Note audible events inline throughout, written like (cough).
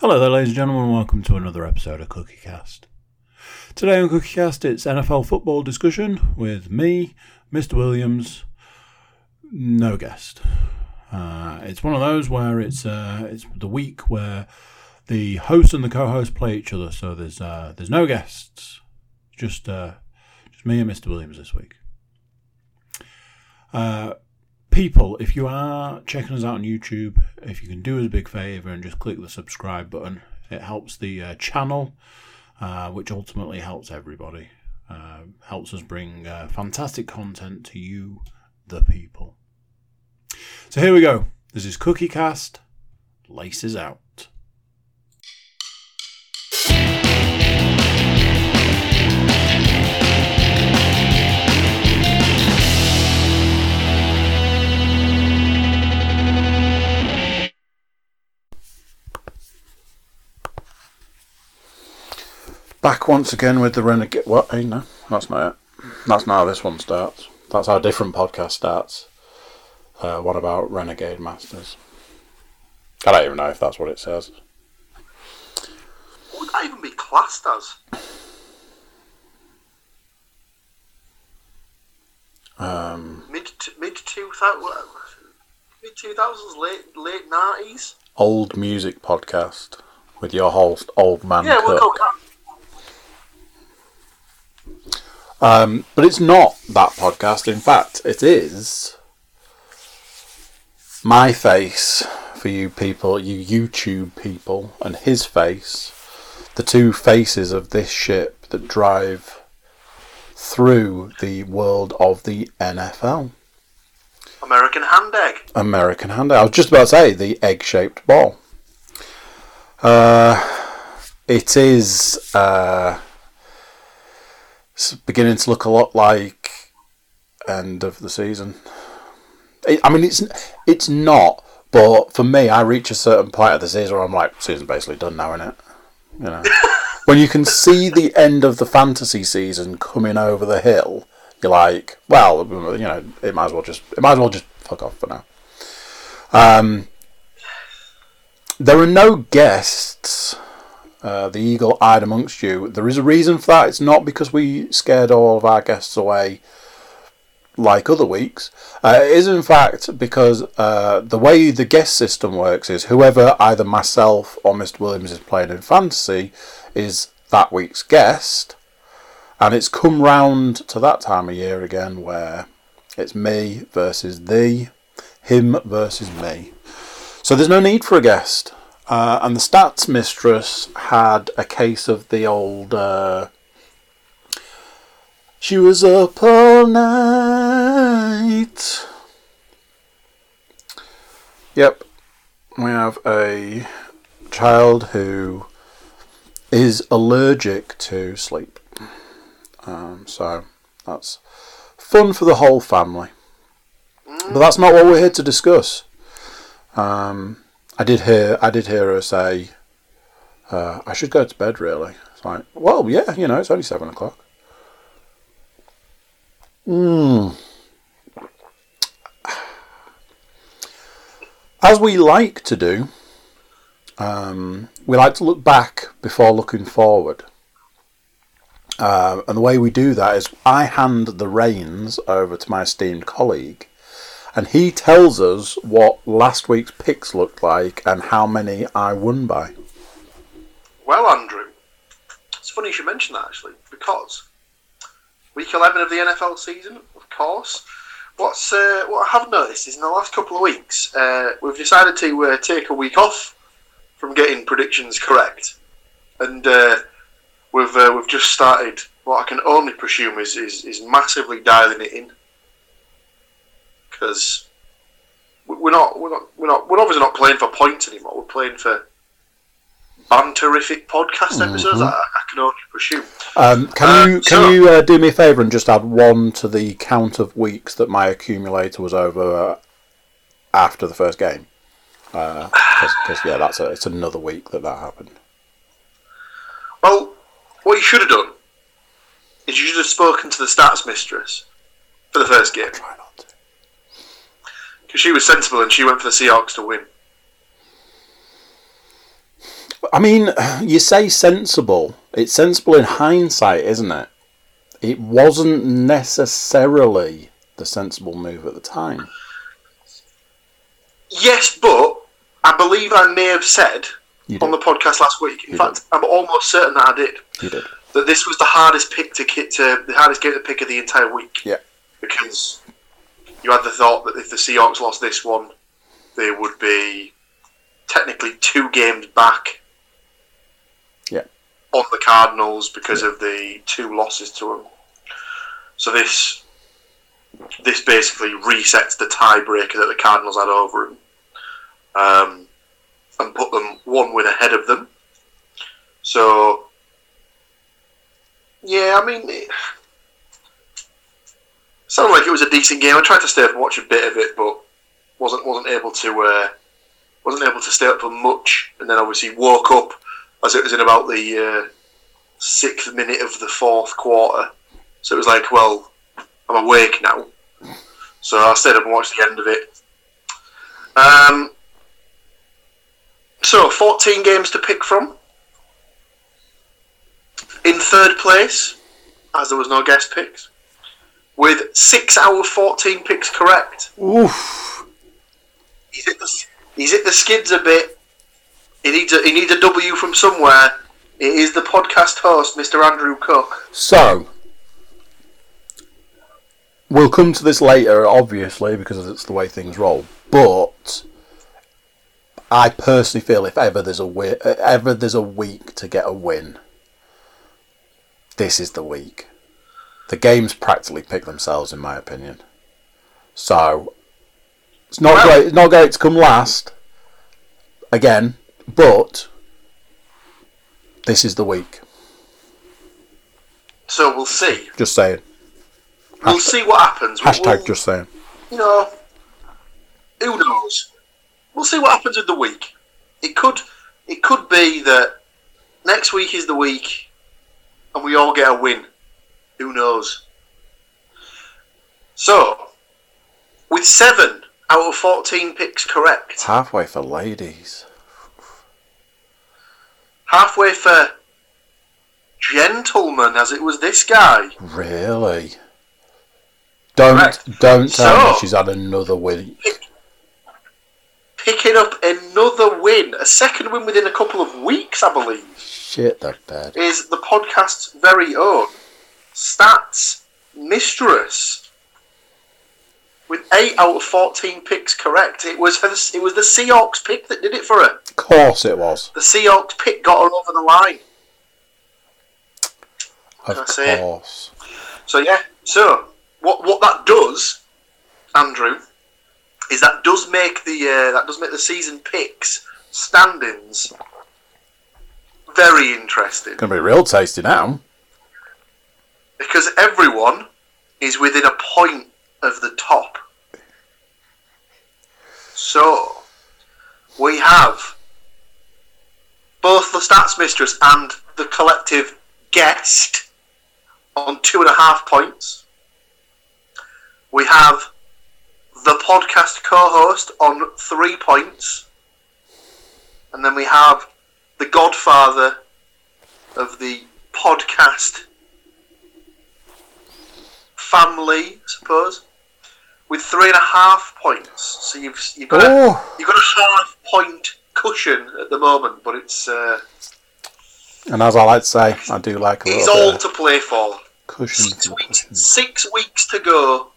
Hello there, ladies and gentlemen, welcome to another episode of Cookie Cast. Today on Cookie Cast, it's NFL football discussion with me, Mr. Williams, no guest. Uh, it's one of those where it's uh, it's the week where the host and the co-host play each other, so there's uh, there's no guests, just uh, just me and Mr. Williams this week. People, if you are checking us out on YouTube, if you can do us a big favour and just click the subscribe button, it helps the uh, channel, uh, which ultimately helps everybody. Uh, helps us bring uh, fantastic content to you, the people. So here we go. This is Cookie Cast. Laces out. Back once again with the Renegade. What? Hey, no, that's not it. That's not how this one starts. That's how a different podcast starts. Uh, what about Renegade Masters? I don't even know if that's what it says. What would that even be classed as? Um, Mid mid two thousand mid two thousands late late nineties. old music podcast with your host, Old Man Yeah, we'll Cook. go. that. Um, but it's not that podcast. In fact, it is my face for you people, you YouTube people, and his face, the two faces of this ship that drive through the world of the NFL. American hand egg. American hand. I was just about to say the egg-shaped ball. Uh, it is uh, it's beginning to look a lot like end of the season. I I mean, it's it's not, but for me, I reach a certain point of the season where I'm like, season's basically done now, isn't it? You know, (laughs) when you can see the end of the fantasy season coming over the hill, you're like, well, you know, it might as well just it might as well just fuck off for now. Um, there are no guests. Uh, the eagle-eyed amongst you. There is a reason for that. It's not because we scared all of our guests away like other weeks. Uh, it is in fact because uh, the way the guest system works is whoever either myself or Mr. Williams is playing in fantasy is that week's guest. And it's come round to that time of year again where it's me versus thee, him versus me. So there's no need for a guest. Uh, and the stats mistress had a case of the old. Uh, she was up all night. Yep, we have a child who is allergic to sleep. Um, so that's fun for the whole family. But that's not what we're here to discuss. Um, I did hear I did hear her say, uh, "I should go to bed." Really, it's like, well, yeah, you know, it's only seven o'clock. Mm. As we like to do, um, we like to look back before looking forward. Uh, and the way we do that is I hand the reins over to my esteemed colleague, and he tells us what last week's picks looked like and how many I won by. Well, Andrew, it's funny you should mention that actually because week eleven of the NFL season, of course. What's uh, what I have noticed is in the last couple of weeks uh, we've decided to uh, take a week off from getting predictions correct, and uh, we've uh, we've just started what I can only presume is is, is massively dialing it in because we're not we're not we're not we're obviously not playing for points anymore. We're playing for banterific podcast episodes. I, I can only presume. Um, can Uh, you can so- you uh, do me a favour and just add one to the count of weeks that my accumulator was over uh, after the first game? Because yeah, that's a, it's another week that that happened. Well, what you should have done is you should have spoken to the stats mistress for the first game Try not to. Because she was sensible and she went for the Seahawks to win. I mean, (sighs) you say sensible. It's sensible in hindsight, isn't it? It wasn't necessarily the sensible move at the time. Yes, but I believe I may have said on the podcast last week. In You fact, I'm almost certain that I did. You did. That this was the hardest pick to to the hardest game to pick of the entire week. Yeah. Because you had the thought that if the Seahawks lost this one, they would be technically two games back. Yeah. On the Cardinals because of the two losses to them. So this this basically resets the tiebreaker that the Cardinals had over them, um, and put them one win ahead of them. So yeah, I mean, sounded like it was a decent game. I tried to stay up and watch a bit of it, but wasn't wasn't able to uh, wasn't able to stay up for much. And then obviously woke up as it was in about the uh, sixth minute of the fourth quarter. So it was like, well, I'm awake now. So I stayed up and watched the end of it. Um, so 14 games to pick from. In third place, as there was no guest picks, with six out of 14 picks correct. Oof. He's hit the, he's hit the skids a bit. He needs a, he needs a W from somewhere. It is the podcast host, Mr. Andrew Cook. So, we'll come to this later, obviously, because it's the way things roll. But I personally feel if ever there's a wi- ever there's a week to get a win, this is the week. The games practically pick themselves, in my opinion. So it's not Well- great. It's not great to come last again, but this is the week. So we'll see. Just saying. We'll see what happens. Hashtag we'll- just saying. you know, who knows? We'll see what happens with the week. It could, it could be that next week is the week, and we all get a win. Who knows? So, with seven out of fourteen picks correct, halfway for ladies. halfway for gentlemen, as it was this guy. Really? Don't Correct. don't tell me she's had another week. Picking up another win, a second win within a couple of weeks, I believe. Shit the bad. is the podcast's very own stats mistress with eight out of fourteen picks correct. It was her, it was the Seahawks pick that did it for her. Of course it was. The Seahawks pick got her over the line. Of That's it. course. So yeah, so what what that does, Andrew, is that does make the uh, that does make the season picks standings very interesting Gonna be real tasty now. Because everyone is within a point of the top. So we have both the stats mistress and the collective guest on two and a half points. We have the podcast co-host on three points, and then we have the godfather of the podcast family, I suppose, with three and a half points. So you've you've got a, Oh, you've got a half point cushion at the moment, but it's uh, and as I like to say, I do like a it's all to play for. cushion Six weeks, cushion. six weeks to go.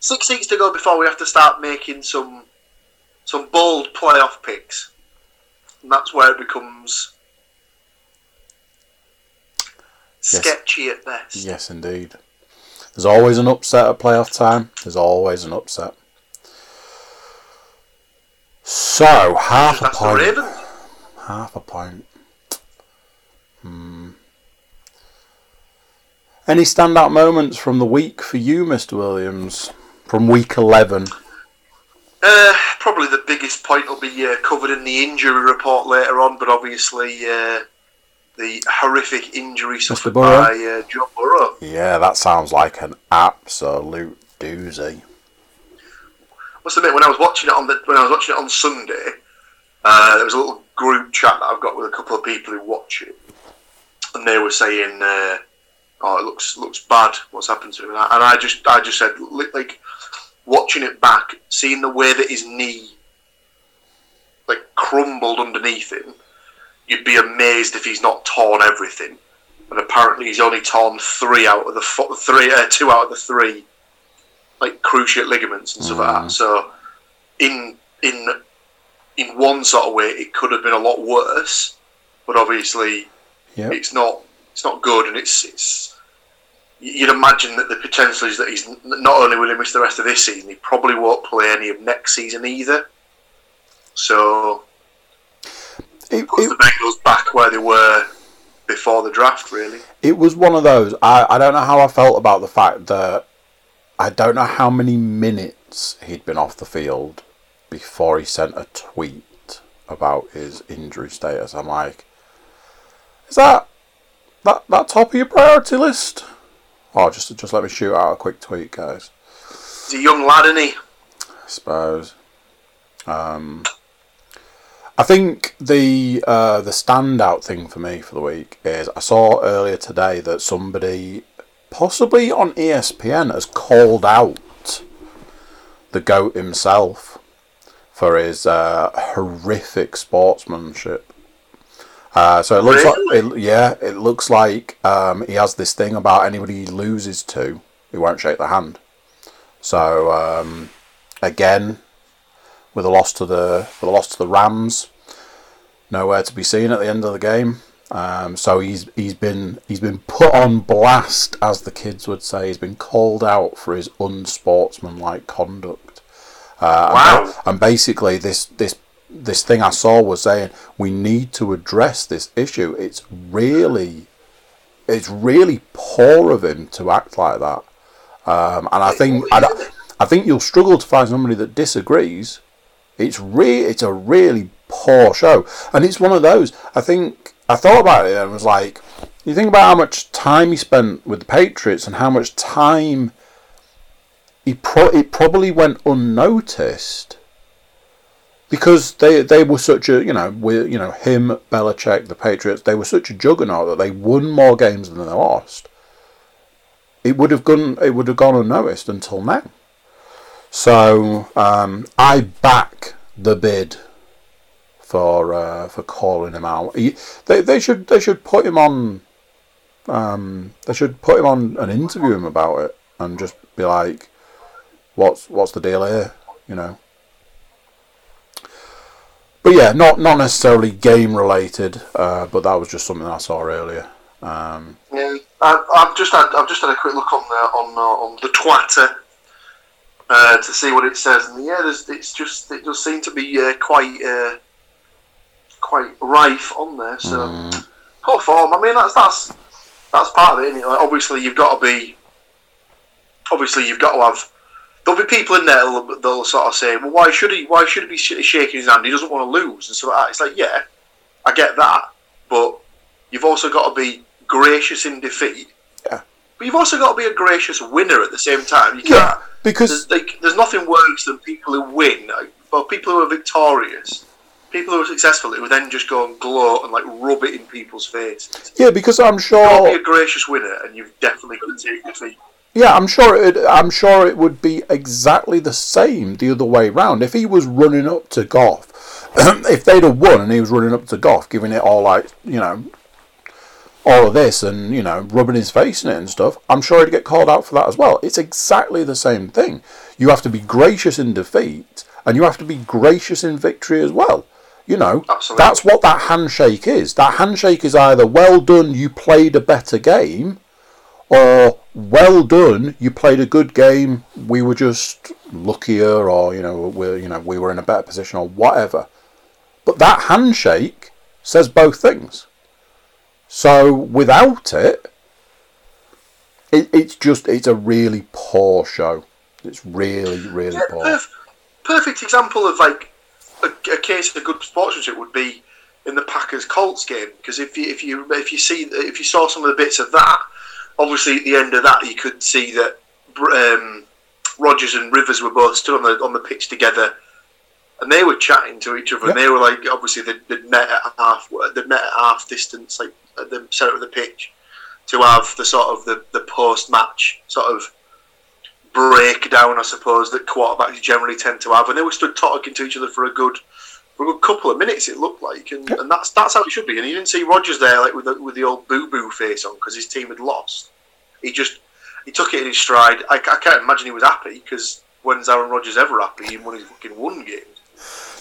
Six weeks to go before we have to start making some some bold playoff picks, and that's where it becomes sketchy at best. Yes, indeed. There's always an upset at playoff time. There's always an upset. So half a That's point. Half a point. Hmm. Any standout moments from the week for you, Mr. Williams? From week 11. Uh, probably the biggest point will be uh, covered in the injury report later on, but obviously uh, the horrific injury suffered by uh, Joe Burrow. Yeah, that sounds like an absolute doozy. must admit, when I was watching it on the when I was watching it on Sunday, uh, there was a little group chat that I've got with a couple of people who watch it, and they were saying, uh, "Oh, it looks looks bad. What's happened to him?" And I, and I just I just said, like, watching it back, seeing the way that his knee like crumbled underneath him, you'd be amazed if he's not torn everything. And apparently, he's only torn three out of the fo- three, uh, two out of the three, like cruciate ligaments and stuff like that. So, in in in one sort of way, it could have been a lot worse. But obviously, Yep. it's not it's not good, and it's it's. You'd imagine that the potential is that he's not only will he miss the rest of this season, he probably won't play any of next season either. So It, puts it, the Bengals back where they were before the draft, really. it was one of those. I, I don't know how I felt about the fact that I don't know how many minutes he'd been off the field before he sent a tweet about his injury status. I'm like, is that that that top of your priority list? Oh, just just let me shoot out a quick tweet, guys. He's a young lad, isn't he? I suppose. Um, I think the uh, the standout thing for me for the week is I saw earlier today that somebody, possibly on ESPN, has called out the goat himself for his uh, horrific sportsmanship. Uh, so it looks Really? like, it, yeah, it looks like um, he has this thing about anybody he loses to, he won't shake the hand. So um, again, with a loss to the with a loss to the Rams, nowhere to be seen at the end of the game. Um, so he's he's been he's been put on blast, as the kids would say. He's been called out for his unsportsmanlike conduct. Uh, Wow. And, and basically, this this this thing I saw was saying we need to address this issue. It's really it's really poor of him to act like that. Um, and I think I, I think you'll struggle to find somebody that disagrees. It's re- it's a really poor show, and it's one of those. I think I thought about it and was like, you think about how much time he spent with the Patriots and how much time he pro- it probably went unnoticed because they they were such a you know we you know him Belichick the Patriots they were such a juggernaut that they won more games than they lost. It would have gone it would have gone unnoticed until now. So um, I back the bid for uh, for calling him out. He, they they should they should put him on. Um, they should put him on and interview him about it and just be like, "What's what's the deal here?" You know. But yeah, not not necessarily game related, uh, but that was just something I saw earlier. Um, Yeah, I've, I've just had I've just had a quick look on the on uh, on the Twitter uh, to see what it says, and yeah, there's it's just it does seem to be uh, quite uh, quite rife on there. So mm, poor form. I mean, that's that's that's part of it. Isn't it? Like, obviously, you've got to be. Obviously, you've got to have. There'll be people in there that'll, that'll sort of say, "Well, why should he? Why should he be sh- shaking his hand? He doesn't want to lose." And so it's like, yeah, I get that, but you've also got to be gracious in defeat. But you've also got to be a gracious winner at the same time. You Yeah, can't. because There's, like, there's nothing worse than people who win, like, or people who are victorious, people who are successful, who would then just go and gloat and like rub it in people's faces. yeah, because I'm sure You've got to sure be a gracious winner, and you've definitely got to take defeat. Yeah, I'm sure it. I'm sure it would be exactly the same the other way round. If he was running up to Goff, (clears throat) if they'd have won and he was running up to Goff, giving it all like you know, all of this and you know, rubbing his face in it and stuff, I'm sure he'd get called out for that as well. It's exactly the same thing. You have to be gracious in defeat, and you have to be gracious in victory as well. You know, Absolutely. that's what that handshake is. That handshake is either well done, you played a better game, or well done, you played a good game. We were just luckier, or you know, we you know we were in a better position, or whatever. But that handshake says both things. So without it, it it's just it's a really poor show. It's really really Yeah, poor. perf- perfect example of like a, a case of a good sportsmanship would be in the Packers Colts game because if you if you if you see if you saw some of the bits of that, obviously at the end of that you could see that um, Rogers and Rivers were both stood on the on the pitch together, and they were chatting to each other, Yeah. and they were like, obviously they'd, they'd met at half, they'd met at half distance, like at the centre of the pitch, to have the sort of the, the post match sort of breakdown, I suppose, that quarterbacks generally tend to have, and they were stood talking to each other for a good. For a good couple of minutes, it looked like, and, and that's that's how it should be. And you didn't see Rodgers there, like with the, with the old boo boo face on, because his team had lost. He just he took it in his stride. I, I can't imagine he was happy because when's Aaron Rodgers ever happy? He won his fucking one games.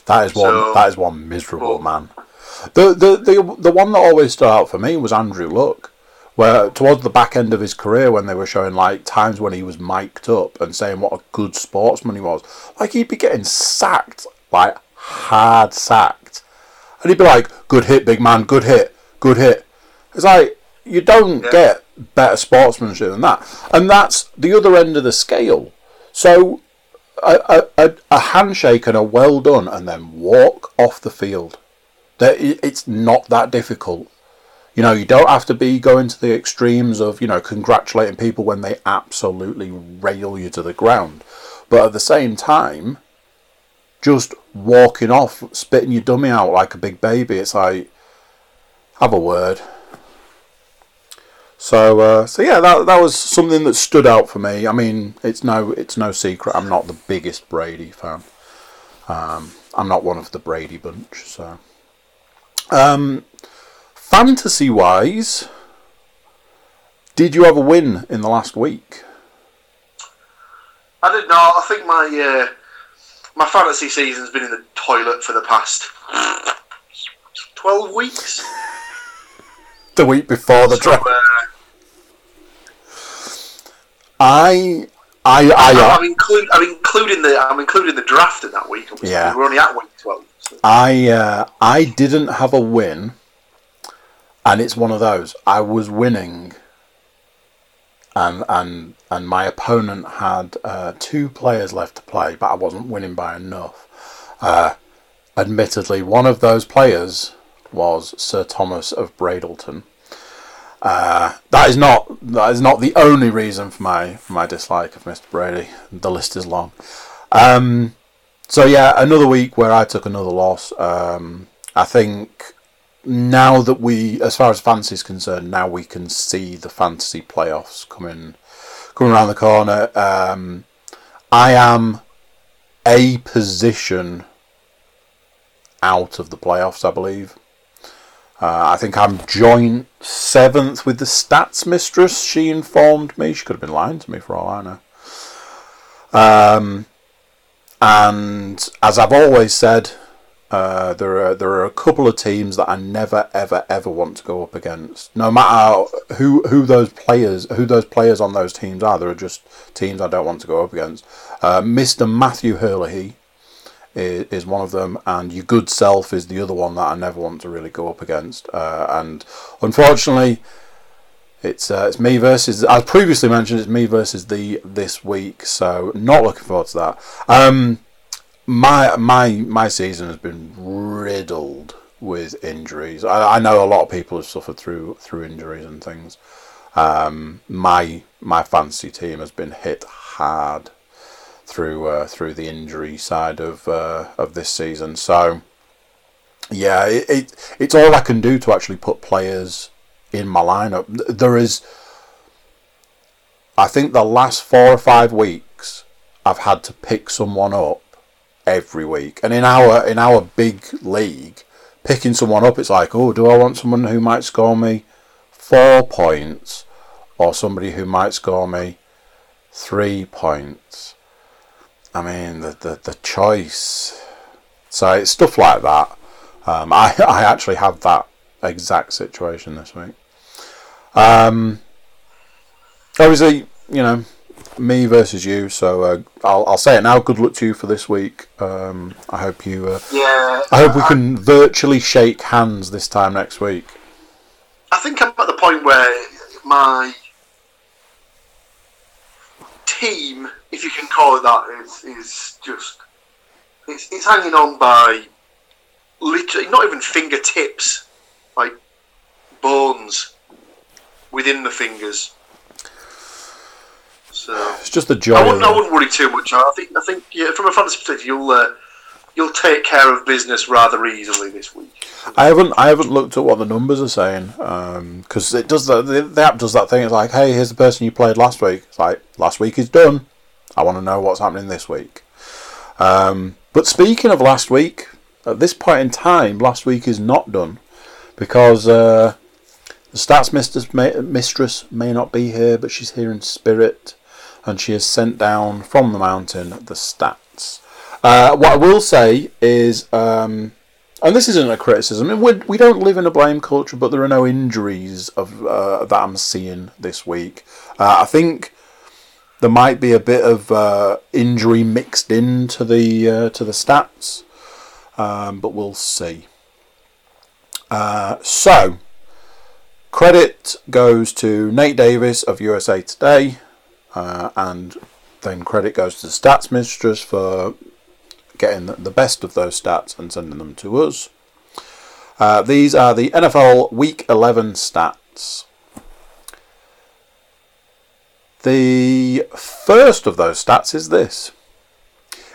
That is one. So- that is one miserable man. The, the the the one that always stood out for me was Andrew Luck, where towards the back end of his career, when they were showing like times when he was mic'd up and saying what a good sportsman he was, like he'd be getting sacked, like hard sacked, and he'd be like, "Good hit, big man. Good hit. Good hit." It's like you don't Yeah. get better sportsmanship than that, and that's the other end of the scale. So a, a, a, handshake and a well done, and then walk off the field. It's not that difficult. You know, you don't have to be going to the extremes of you know congratulating people when they absolutely rail you to the ground, but at the same time, just walking off, spitting your dummy out like a big baby. It's like have a word. So, uh, so yeah, that that was something that stood out for me. I mean, it's no it's no secret. I'm not the biggest Brady fan. Um, I'm not one of the Brady bunch. So, um, fantasy wise, did you have a win in the last week? I don't know. I think my uh, my fantasy season's been in the toilet for the past twelve weeks. The week before the So, draft, uh, I, I, I, I'm, include, I'm including the I'm including the draft in that week. Obviously, Yeah. we're only at week twelve. So. I uh, I didn't have a win, and it's one of those. I was winning, and and and my opponent had uh, two players left to play, but I wasn't winning by enough. Uh, admittedly, one of those players was Sir Thomas of Bradleton. Uh, that is not that is not the only reason for my for my dislike of Mr. Brady. The list is long. Um, so yeah, another week where I took another loss. Um, I think now that we, as far as fantasy is concerned, now we can see the fantasy playoffs coming coming around the corner. Um, I am a position out of the playoffs, I believe. Uh, I think I'm joint seventh with the stats mistress. She informed me. She could have been lying to me for all I know. Um, and as I've always said, uh, there are there are a couple of teams that I never ever ever want to go up against. No matter who who those players who those players on those teams are, there are just teams I don't want to go up against. Uh, Mr. Matthew Hurley is, is one of them, and your good self is the other one that I never want to really go up against. Uh, and unfortunately, it's uh, it's me versus as previously mentioned, it's me versus the this week. So not looking forward to that. Um, my my my season has been riddled with injuries. I, I know a lot of people have suffered through through injuries and things. Um, my my fantasy team has been hit hard through uh, through the injury side of uh, of this season. So yeah, it, it it's all I can do to actually put players in my lineup. There is, I think, the last four or five weeks, I've had to pick someone up every week, and in our in our big league, picking someone up, it's like, oh, do I want someone who might score me four points, or somebody who might score me three points? I mean, the the, the choice. So it's stuff like that. Um, I (laughs) I actually have that exact situation this week. Um, obviously, you know, me versus you. So uh, I'll I'll say it now. Good luck to you for this week. Um, I hope you. Uh, Yeah, I hope we can virtually shake hands this time next week. I think I'm at the point where my team, if you can call it that, is is just it's, it's hanging on by literally not even fingertips, like bones within the fingers. So It's just the joy. I wouldn't, I wouldn't worry too much. I think I think yeah, from a fantasy perspective, you'll uh, you'll take care of business rather easily this week. I haven't I haven't looked at what the numbers are saying because um, it does that the, the app does that thing. It's like, hey, here's the person you played last week. It's like last week is done. I want to know what's happening this week. Um, but speaking of last week, at this point in time, last week is not done because uh, the stats mistress may, mistress may not be here, but she's here in spirit, and she has sent down from the mountain the stats. Uh, what I will say is, um, and this isn't a criticism. We, we don't live in a blame culture, but there are no injuries of uh, that I'm seeing this week. Uh, I think there might be a bit of uh, injury mixed into the uh, to the stats, um, but we'll see. So, credit goes to Nate Davis of USA Today, uh, and then credit goes to the Stats Mistress for getting the best of those stats and sending them to us. Uh, these are the NFL Week 11 stats. The first of those stats is this.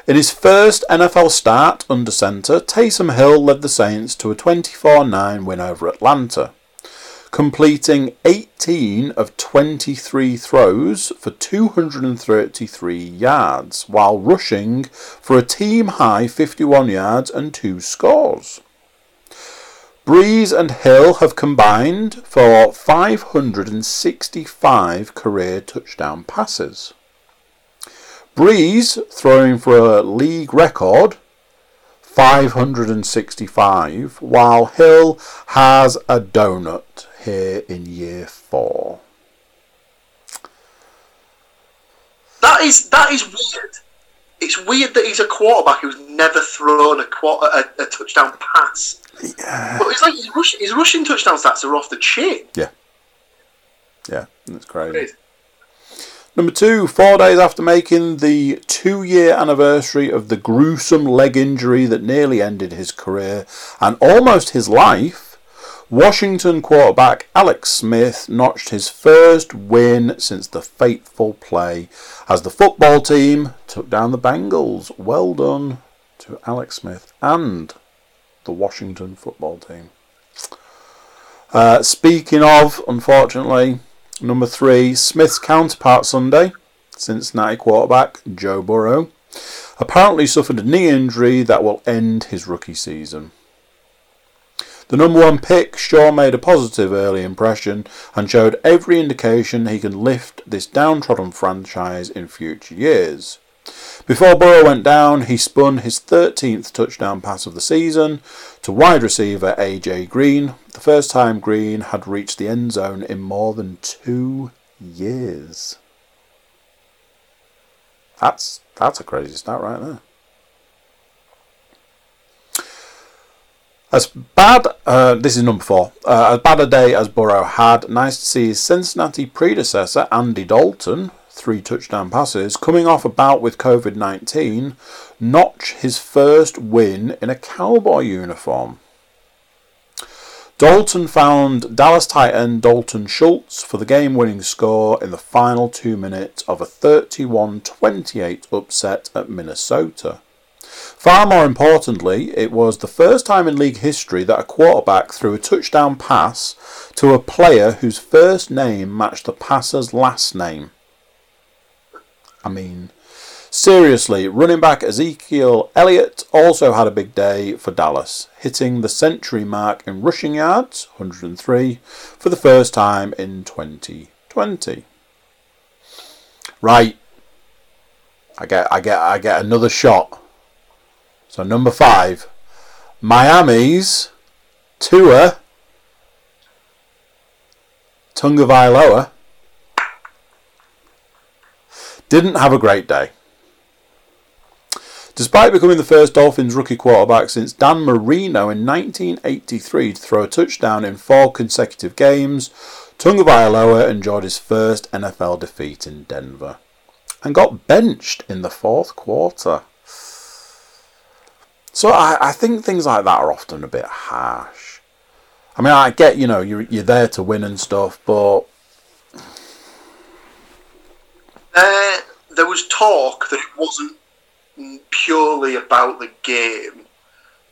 In his first NFL start under centre, Taysom Hill led the Saints to a 24 9 win over Atlanta, completing 18 of 23 throws for 233 yards, while rushing for a team high 51 yards and two scores. Brees and Hill have combined for 565 career touchdown passes. Brees throwing for a league record 565, while Hill has a donut here in year four. That is that is weird. It's weird that he's a quarterback who's never thrown a quarter a, a touchdown pass. Yeah. But it's like his, rush, his rushing touchdown stats are off the chain. Yeah. Yeah, that's crazy. crazy. Number two, four days after making the two year anniversary of the gruesome leg injury that nearly ended his career and almost his life, Washington quarterback Alex Smith notched his first win since the fateful play as the football team took down the Bengals. Well done to Alex Smith and the Washington football team. Uh, speaking of, unfortunately, number three, Smith's counterpart Sunday, Cincinnati quarterback Joe Burrow, apparently suffered a knee injury that will end his rookie season. The number one pick, Shaw made a positive early impression and showed every indication he can lift this downtrodden franchise in future years. Before Burrow went down, he spun his 13th touchdown pass of the season to wide receiver AJ Green, the first time Green had reached the end zone in more than two years. That's that's a crazy stat right there. As bad, uh, this is number four, uh, as bad a day as Burrow had, nice to see his Cincinnati predecessor, Andy Dalton, three touchdown passes, coming off a bout with COVID 19, notch his first win in a Cowboy uniform. Dalton found Dallas tight end Dalton Schultz for the game winning score in the final two minutes of a 31 28 upset at Minnesota. Far more importantly, it was the first time in league history that a quarterback threw a touchdown pass to a player whose first name matched the passer's last name. I mean, seriously, running back Ezekiel Elliott also had a big day for Dallas, hitting the century mark in rushing yards, 103, for the first time in 2020. Right. I get I get I get another shot so number five, Miami's Tua Tagovailoa didn't have a great day. Despite becoming the first Dolphins rookie quarterback since Dan Marino in 1983 to throw a touchdown in four consecutive games, Tagovailoa enjoyed his first NFL defeat in Denver and got benched in the fourth quarter. So I, I think things like that are often a bit harsh. I mean, I get you know you're you're there to win and stuff, but uh, there was talk that it wasn't purely about the game.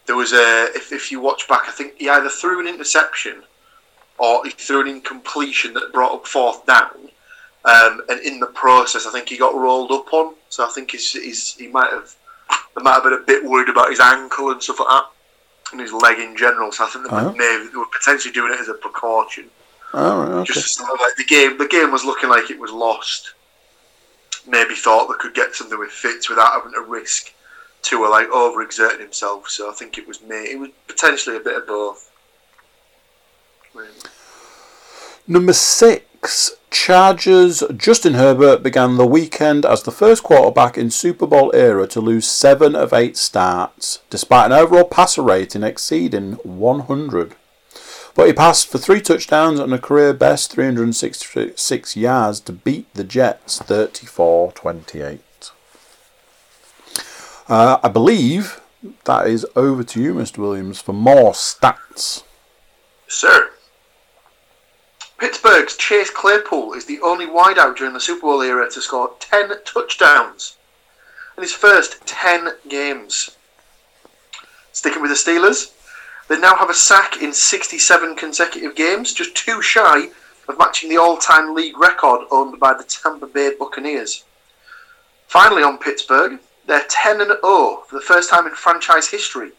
There was a if, if you watch back, I think he either threw an interception or he threw an incompletion that brought up fourth down. Um, and in the process, I think he got rolled up on. So I think he's, he's he might have they might have been a bit worried about his ankle and stuff like that, and his leg in general. So I think they, Oh. may, they were potentially doing it as a precaution. All right, okay. Just sort of like the game, the game was looking like it was lost. Maybe thought they could get something with Fitz without having to risk Tua like overexerting himself. So I think it was me. It was potentially a bit of both. Really. Number six, Chargers. Justin Herbert began the weekend as the first quarterback in Super Bowl era to lose seven of eight starts, despite an overall passer rating exceeding 100. But he passed for three touchdowns and a career best 366 yards to beat the Jets 34 28. Uh, I believe that is over to you, Mr. Williams, for more stats. Sir. Pittsburgh's Chase Claypool is the only wideout during the Super Bowl era to score 10 touchdowns in his first 10 games. Sticking with the Steelers, they now have a sack in 67 consecutive games, just two shy of matching the all time league record owned by the Tampa Bay Buccaneers. Finally, on Pittsburgh, they're 10 and 0 for the first time in franchise history,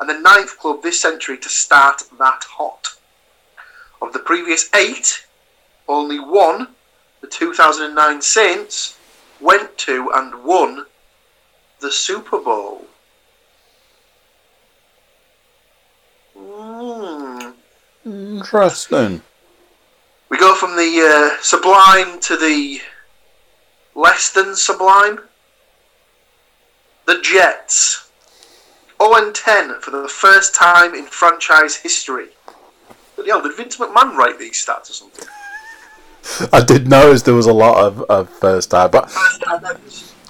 and the ninth club this century to start that hot. Of the previous eight, only one, the 2009 Saints, went to and won the Super Bowl. Hmm. Interesting. We go from the uh, sublime to the less than sublime. The Jets. 0 10 for the first time in franchise history. But hell, did Vince McMahon write these stats or something? I did notice there was a lot of, of first time, but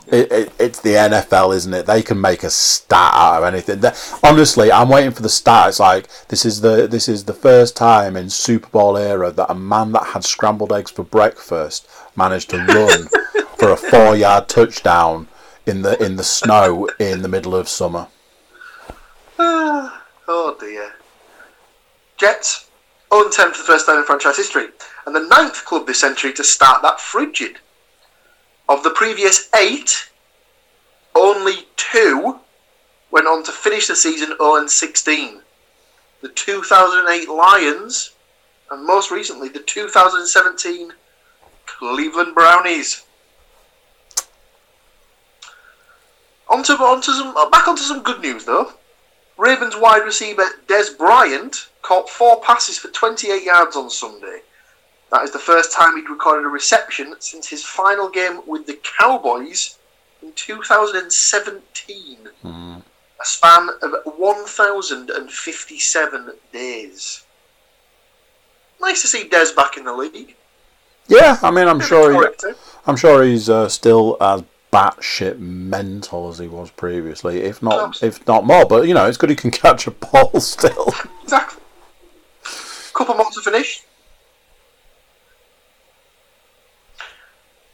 it, it, it's the NFL, isn't it? They can make a stat out of anything. The- honestly, I'm waiting for the stat. It's like this is the this is the first time in Super Bowl era that a man that had scrambled eggs for breakfast managed to run (laughs) for a four yard touchdown in the in the snow in the middle of summer. (sighs) oh dear. Jets, 0 10 for the first time in franchise history, and the ninth club this century to start that frigid. Of the previous eight, only two went on to finish the season 0 16. The 2008 Lions, and most recently the 2017 Cleveland Brownies. Onto, onto some, uh, back onto some good news though. Ravens wide receiver Dez Bryant caught four passes for 28 yards on Sunday. That is the first time he'd recorded a reception since his final game with the Cowboys in 2017. A span of 1,057 days. Nice to see Dez back in the league. Yeah, I mean, I'm Bit of a sure he. I'm sure he's uh, still as batshit mental as he was previously, if not Absolutely. if not more. But you know, it's good he can (laughs) catch a ball still. Exactly. Couple more to finish.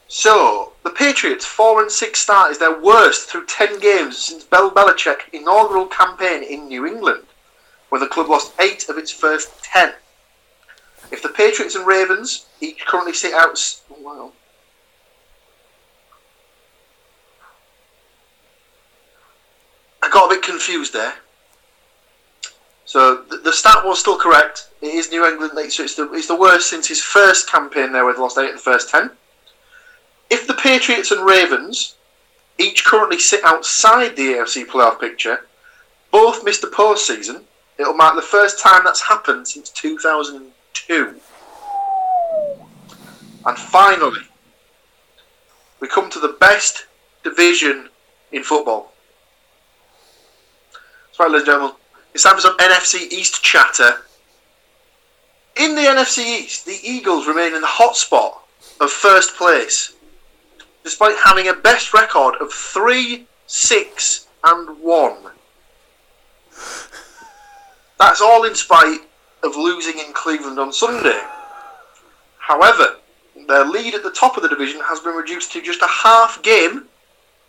So, the Patriots' 4 and 6 start is their worst through 10 games since Bel Belichick's inaugural campaign in New England, where the club lost 8 of its first 10. If the Patriots and Ravens each currently sit out. s- oh, Wow. I got a bit confused there. So the, the stat was still correct. It is New England. So it's the it's the worst since his first campaign there, where they lost eight of the first ten. If the Patriots and Ravens each currently sit outside the AFC playoff picture, both missed the postseason. It'll mark the first time that's happened since 2002. And finally, we come to the best division in football. Right, ladies and gentlemen. It's time for some NFC East chatter. In the NFC East, the Eagles remain in the hot spot of first place, despite having a best record of 3, 6, and 1. That's all in spite of losing in Cleveland on Sunday. However, their lead at the top of the division has been reduced to just a half game,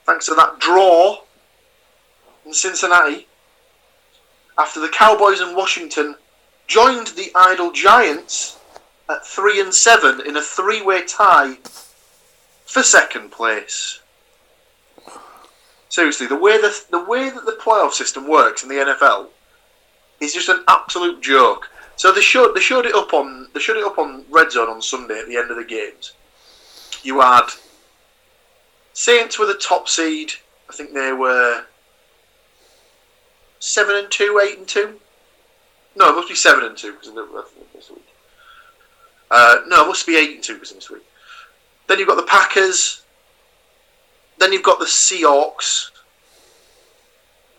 thanks to that draw in Cincinnati after the Cowboys and Washington joined the idle Giants at three and seven in a three-way tie for second place. Seriously, the way the the way that the playoff system works in the NFL is just an absolute joke. So they showed they showed it up on they showed it up on Red Zone on Sunday at the end of the games. You had Saints were the top seed. I think they were seven and two, eight and two. No, it must be seven and two because this week. Uh, no, it must be eight and two because this week. Then you've got the Packers. Then you've got the Seahawks.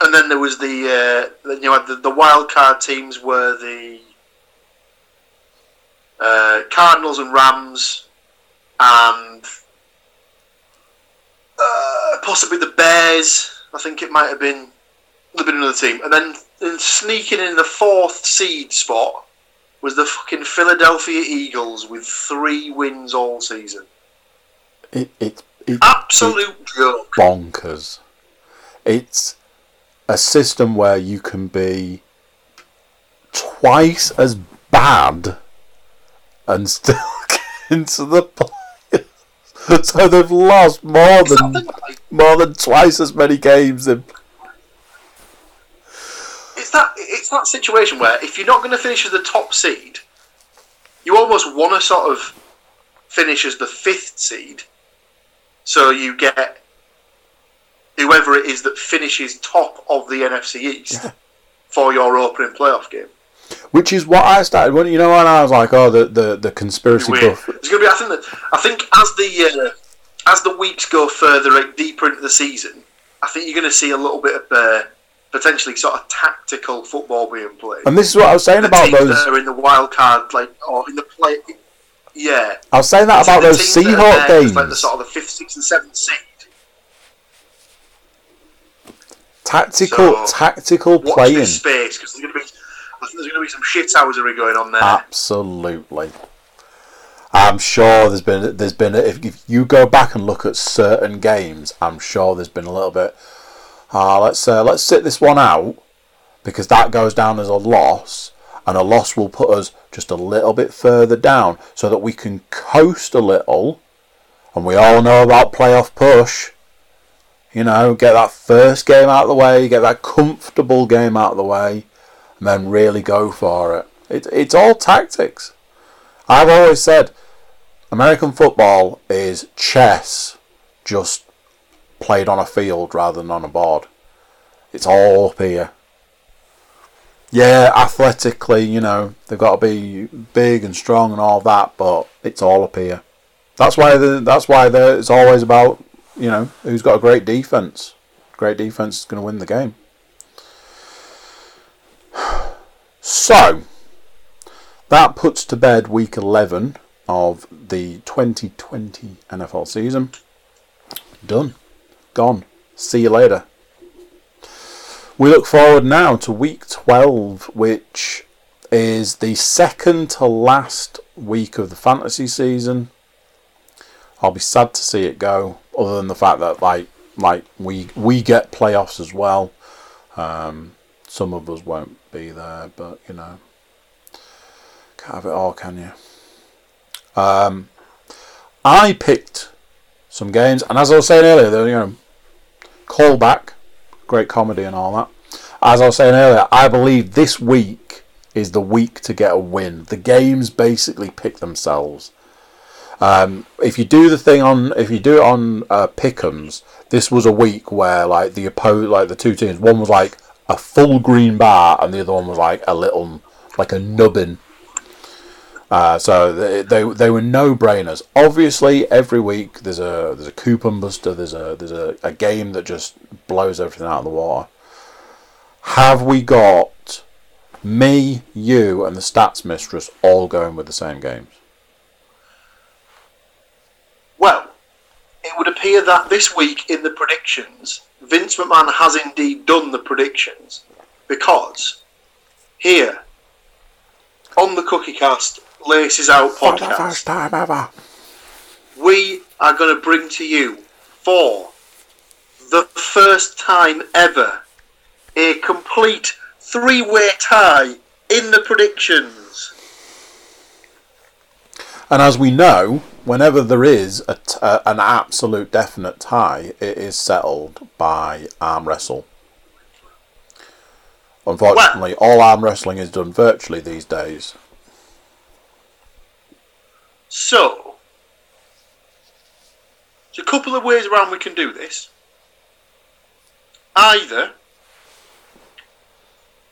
And then there was the uh, then you had the, the wild card teams were the uh, Cardinals and Rams, and uh, possibly the Bears. I think it might have been have been another team, and then and sneaking in the fourth seed spot was the fucking Philadelphia Eagles with three wins all season. It it, it absolute it, joke. Bonkers. It's a system where you can be twice as bad and still (laughs) get into the playoffs. so they've lost more than more than twice as many games in it's that it's that situation where if you're not going to finish as the top seed, you almost want to sort of finish as the fifth seed, so you get whoever it is that finishes top of the NFC East yeah. for your opening playoff game. Which is what I started when you know when I was like, oh, the the, the conspiracy buff. It's going to be. I think that I think as the uh, as the weeks go further deeper into the season, I think you're going to see a little bit of. Uh, potentially sort of tactical football being played. And this is what I was saying the about those. That are in the wild card, like or in the play. Yeah, I was saying that about those Seahawks games, like the sort of the fifth, sixth, and seventh seed. Tactical, so, tactical playing. space because there's going to be, I think there's going to be some shit shithousery going on there. Absolutely. I'm sure there's been there's been if, if you go back and look at certain games, I'm sure there's been a little bit uh, let's uh, let's sit this one out because that goes down as a loss, and a loss will put us just a little bit further down so that we can coast a little. And we all know about playoff push. You know, get that first game out of the way, get that comfortable game out of the way, and then really go for it. it it's all tactics. I've always said American football is chess, just played on a field rather than on a board. It's all up here. Yeah, athletically, you know, they've got to be big and strong and all that, but it's all up here. That's why the, that's why the, it's always about you know who's got a great defense. Great defense is going to win the game. (sighs) So that puts to bed week 11 of the 2020 NFL season. Done. Gone. See you later. We look forward now to week 12, which is the second to last week of the fantasy season. I'll be sad to see it go, other than the fact that like like we we get playoffs as well. Um, some of us won't be there, but you know, can't have it all, can you? Um, I picked some games, and as I was saying earlier, you know, callback, great comedy and all that. As I was saying earlier, I believe this week is the week to get a win. The games basically pick themselves. Um, if you do the thing on, if you do it on uh, Pickums, this was a week where like the oppo- like the two teams, one was like a full green bar, and the other one was like a little, like a nubbin uh, so they, they, they were no brainers. Obviously, every week there's a there's a coupon buster. There's a there's a, a game that just blows everything out of the water. Have we got me, you, and the stats mistress all going with the same games? Well, it would appear that this week in the predictions, Vince McMahon has indeed done the predictions because here on the Cookie Cast Laces Out podcast. For the first time ever. We are going to bring to you for the first time ever a complete three-way tie in the predictions. And as we know, whenever there is a t- uh, an absolute definite tie, it is settled by arm wrestle. Unfortunately, all arm wrestling is done virtually these days. So, there's a couple of ways around we can do this. Either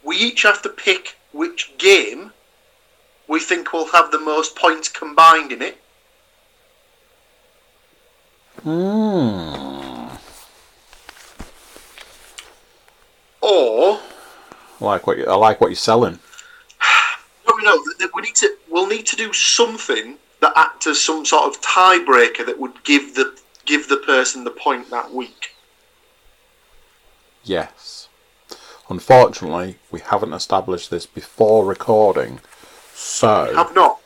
we each have to pick which game we think will have the most points combined in it. Hmm. Or I like what you, I like what you're selling. (sighs) no, no, we need to. We'll need to do something that act as some sort of tiebreaker that would give the give the person the point that week. Yes. Unfortunately, we haven't established this before recording, so Have not.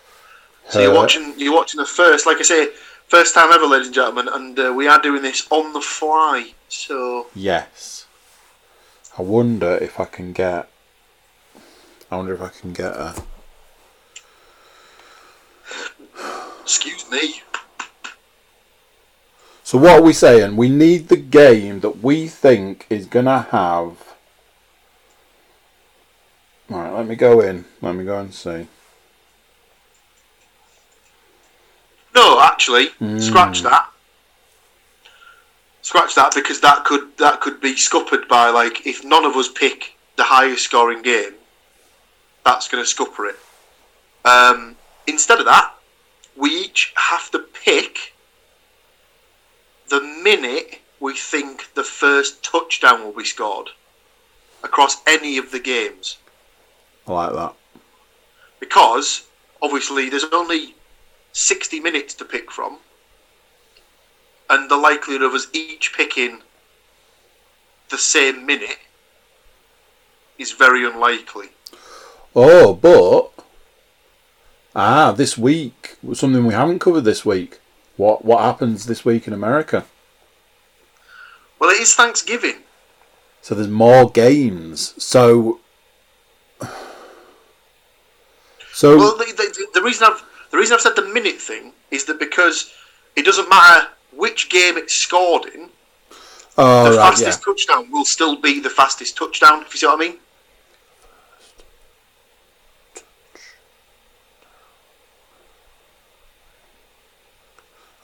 So you're watching. You're watching the first, like I say, first time ever, ladies and gentlemen, and uh, we are doing this on the fly. So yes. I wonder if I can get. I wonder if I can get a. excuse me. So what are we saying? We need the game that we think is gonna have. All right, let me go in. Let me go and see. No, actually, Mm. scratch that. Scratch that because that could that could be scuppered by like if none of us pick the highest scoring game, that's going to scupper it. Um, instead of that, we each have to pick the minute we think the first touchdown will be scored across any of the games I like that. because obviously there's only 60 minutes to pick from, and the likelihood of us each picking the same minute is very unlikely. Oh, but ah, this week something we haven't covered this week. What what happens this week in America? Well, it is Thanksgiving. So there's more games. So so Well, the, the, the reason I've the reason I've said the minute thing is that because it doesn't matter which game it's scored in, oh the right, yeah. fastest touchdown will still be the fastest touchdown. If you see what I mean.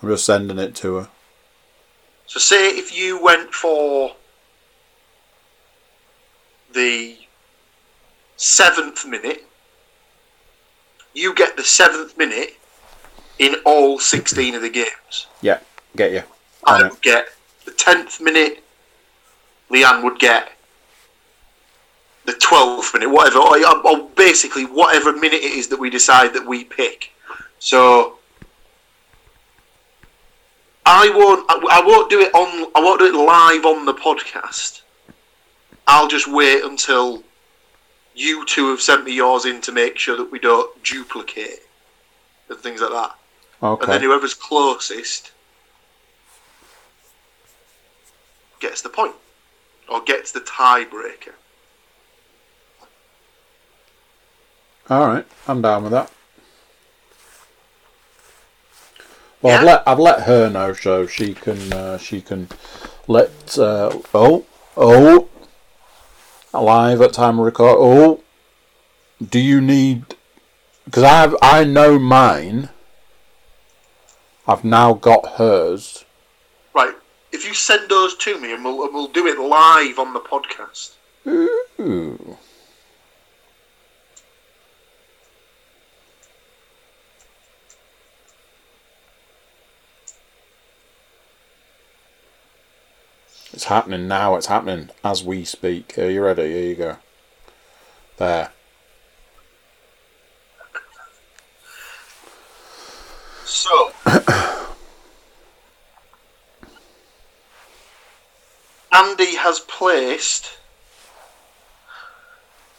I'm just sending it to her. So, say if you went for the seventh minute, you get the seventh minute in all 16 of the games. Yeah, get you. I would get the 10th minute, Leanne would get the 12th minute, whatever, or, or basically whatever minute it is that we decide that we pick. So. I won't. I won't do it on. I won't do it live on the podcast. I'll just wait until you two have sent me yours in to make sure that we don't duplicate and things like that. Okay. And then whoever's closest gets the point or gets the tiebreaker. All right, I'm down with that. Well, I've let I've let her know so she can uh, she can let uh, oh oh live at time of record. Oh, do you need? Because I I know mine. I've now got hers. Right. If you send those to me and we'll, and we'll do it live on the podcast. Ooh. It's happening now. It's happening as we speak. Are you ready? Here you go. There. So. (coughs) Andy has placed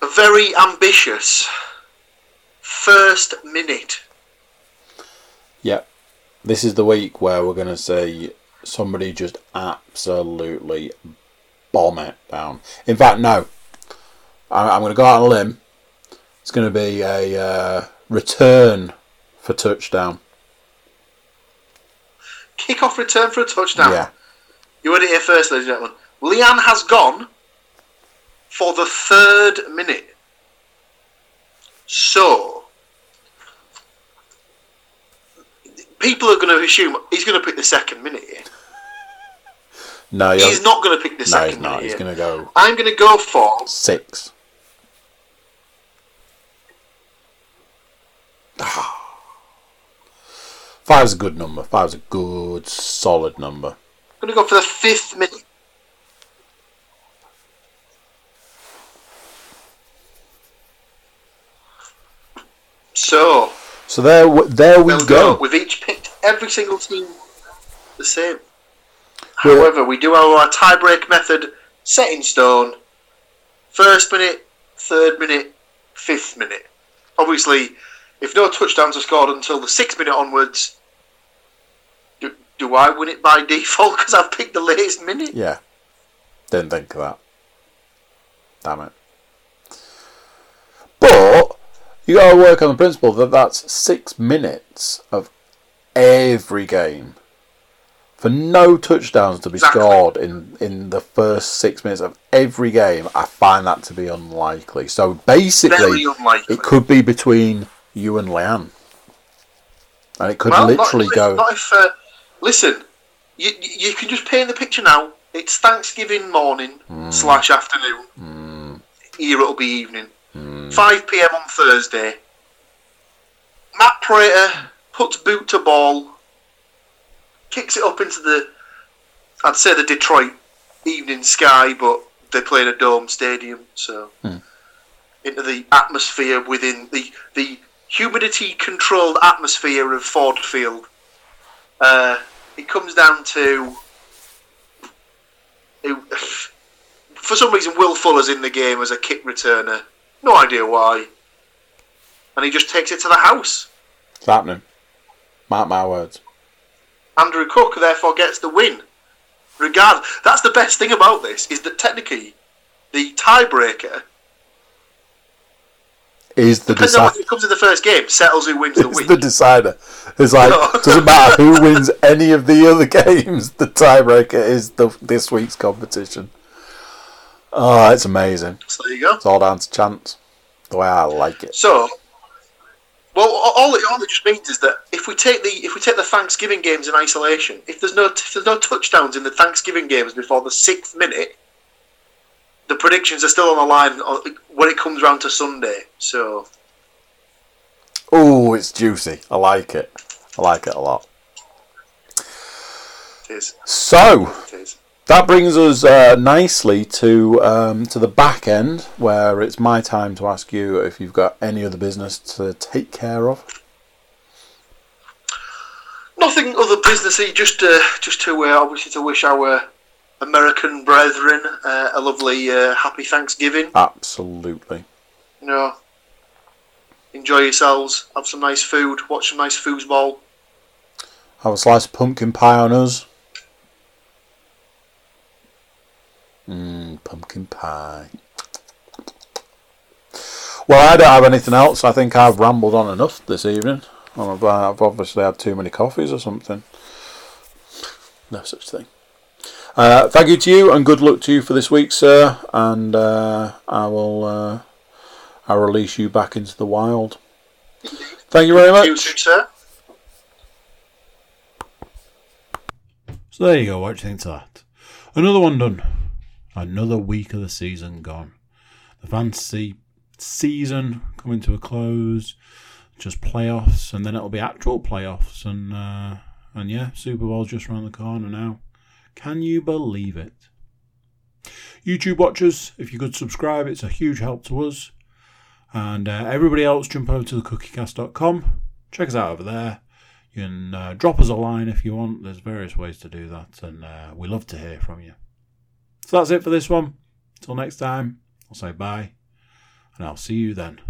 a very ambitious first minute. Yep. This is the week where we're going to see somebody just absolutely bomb it down. In fact, no. I, I'm going to go out on a limb. It's going to be a uh, return for touchdown. Kick-off return for a touchdown. Yeah. You heard it here first, ladies and gentlemen. Leanne has gone for the third minute. So, people are going to assume he's going to pick the second minute here. No, you're, He's not going to pick the no, second he's not. minute He's going to go I'm going to go for six. (sighs) Five's a good number. Five's a good, solid number. I'm going to go for the fifth minute. So, So there, there we we'll go. We've each picked every single team the same. However, we do our tiebreak method set in stone. First minute, third minute, fifth minute. Obviously, if no touchdowns are scored until the sixth minute onwards, do, do I win it by default because I've picked the latest minute? Yeah. Didn't think of that. Damn it. But you got to work on the principle that that's six minutes of every game for no touchdowns to be Exactly. scored in in the first six minutes of every game. I find that to be unlikely. So basically, unlikely. it could be between you and Leanne, and it could Well, literally not, if- go. Not if. Uh, listen, you you can just paint the picture now. It's Thanksgiving morning Hmm. slash afternoon. Here it'll be evening. Hmm. 5 p.m. on Thursday. Matt Prater puts boot to ball, kicks it up into the, I'd say the Detroit evening sky, but they play in a dome stadium, so Hmm. into the atmosphere within the the humidity controlled atmosphere of Ford Field. Uh, it comes down to. it- (sighs) for some reason, Will Fuller's in the game as a kick returner. No idea why. And he just takes it to the house. It's happening. Mark my words. Andrew Cook therefore gets the win. Regard that's the best thing about this is that technically the tiebreaker, Is the depending on decider. it comes in the first game, settles who wins the It's week. the decider. It's like (laughs) No. doesn't matter who wins any of the other (laughs) games. The tiebreaker is the this week's competition. Oh, it's amazing. So there you go. It's all down to chance. The way I like it. So, well, all it, all it just means is that if we take the if we take the Thanksgiving games in isolation, if there's no if there's no touchdowns in the Thanksgiving games before the sixth minute, the predictions are still on the line uh, when it comes round to Sunday. So, Oh, it's juicy. I like it. I like it a lot. it is. So It is. That brings us uh, nicely to um, to the back end, where it's my time to ask you if you've got any other business to take care of. Nothing other businessy, just uh, just to uh, obviously to wish our American brethren uh, a lovely, uh, happy Thanksgiving. Absolutely. You know, enjoy yourselves, have some nice food, watch some nice foosball. Have a slice of pumpkin pie on us. Pumpkin pie. Well, I don't have anything else. I think I've rambled on enough this evening. I've, I've obviously had too many coffees or something. No such thing. Uh, thank you to you and good luck to you for this week, sir. And uh, I will uh, I'll release you back into the wild. Thank you very much. You too, sir. So there you go. What do you think to that? Another one done. Another week of the season gone. The fantasy season coming to a close. Just playoffs, and then it'll be actual playoffs, and uh, and yeah, Super Bowl's just around the corner now. Can you believe it? YouTube watchers, if you could subscribe, it's a huge help to us. And uh, everybody else, jump over to thecookiecast.com. Check us out over there. You can uh, drop us a line if you want. There's various ways to do that, and uh, we love to hear from you. So that's it for this one. Until next time, I'll say bye, and I'll see you then.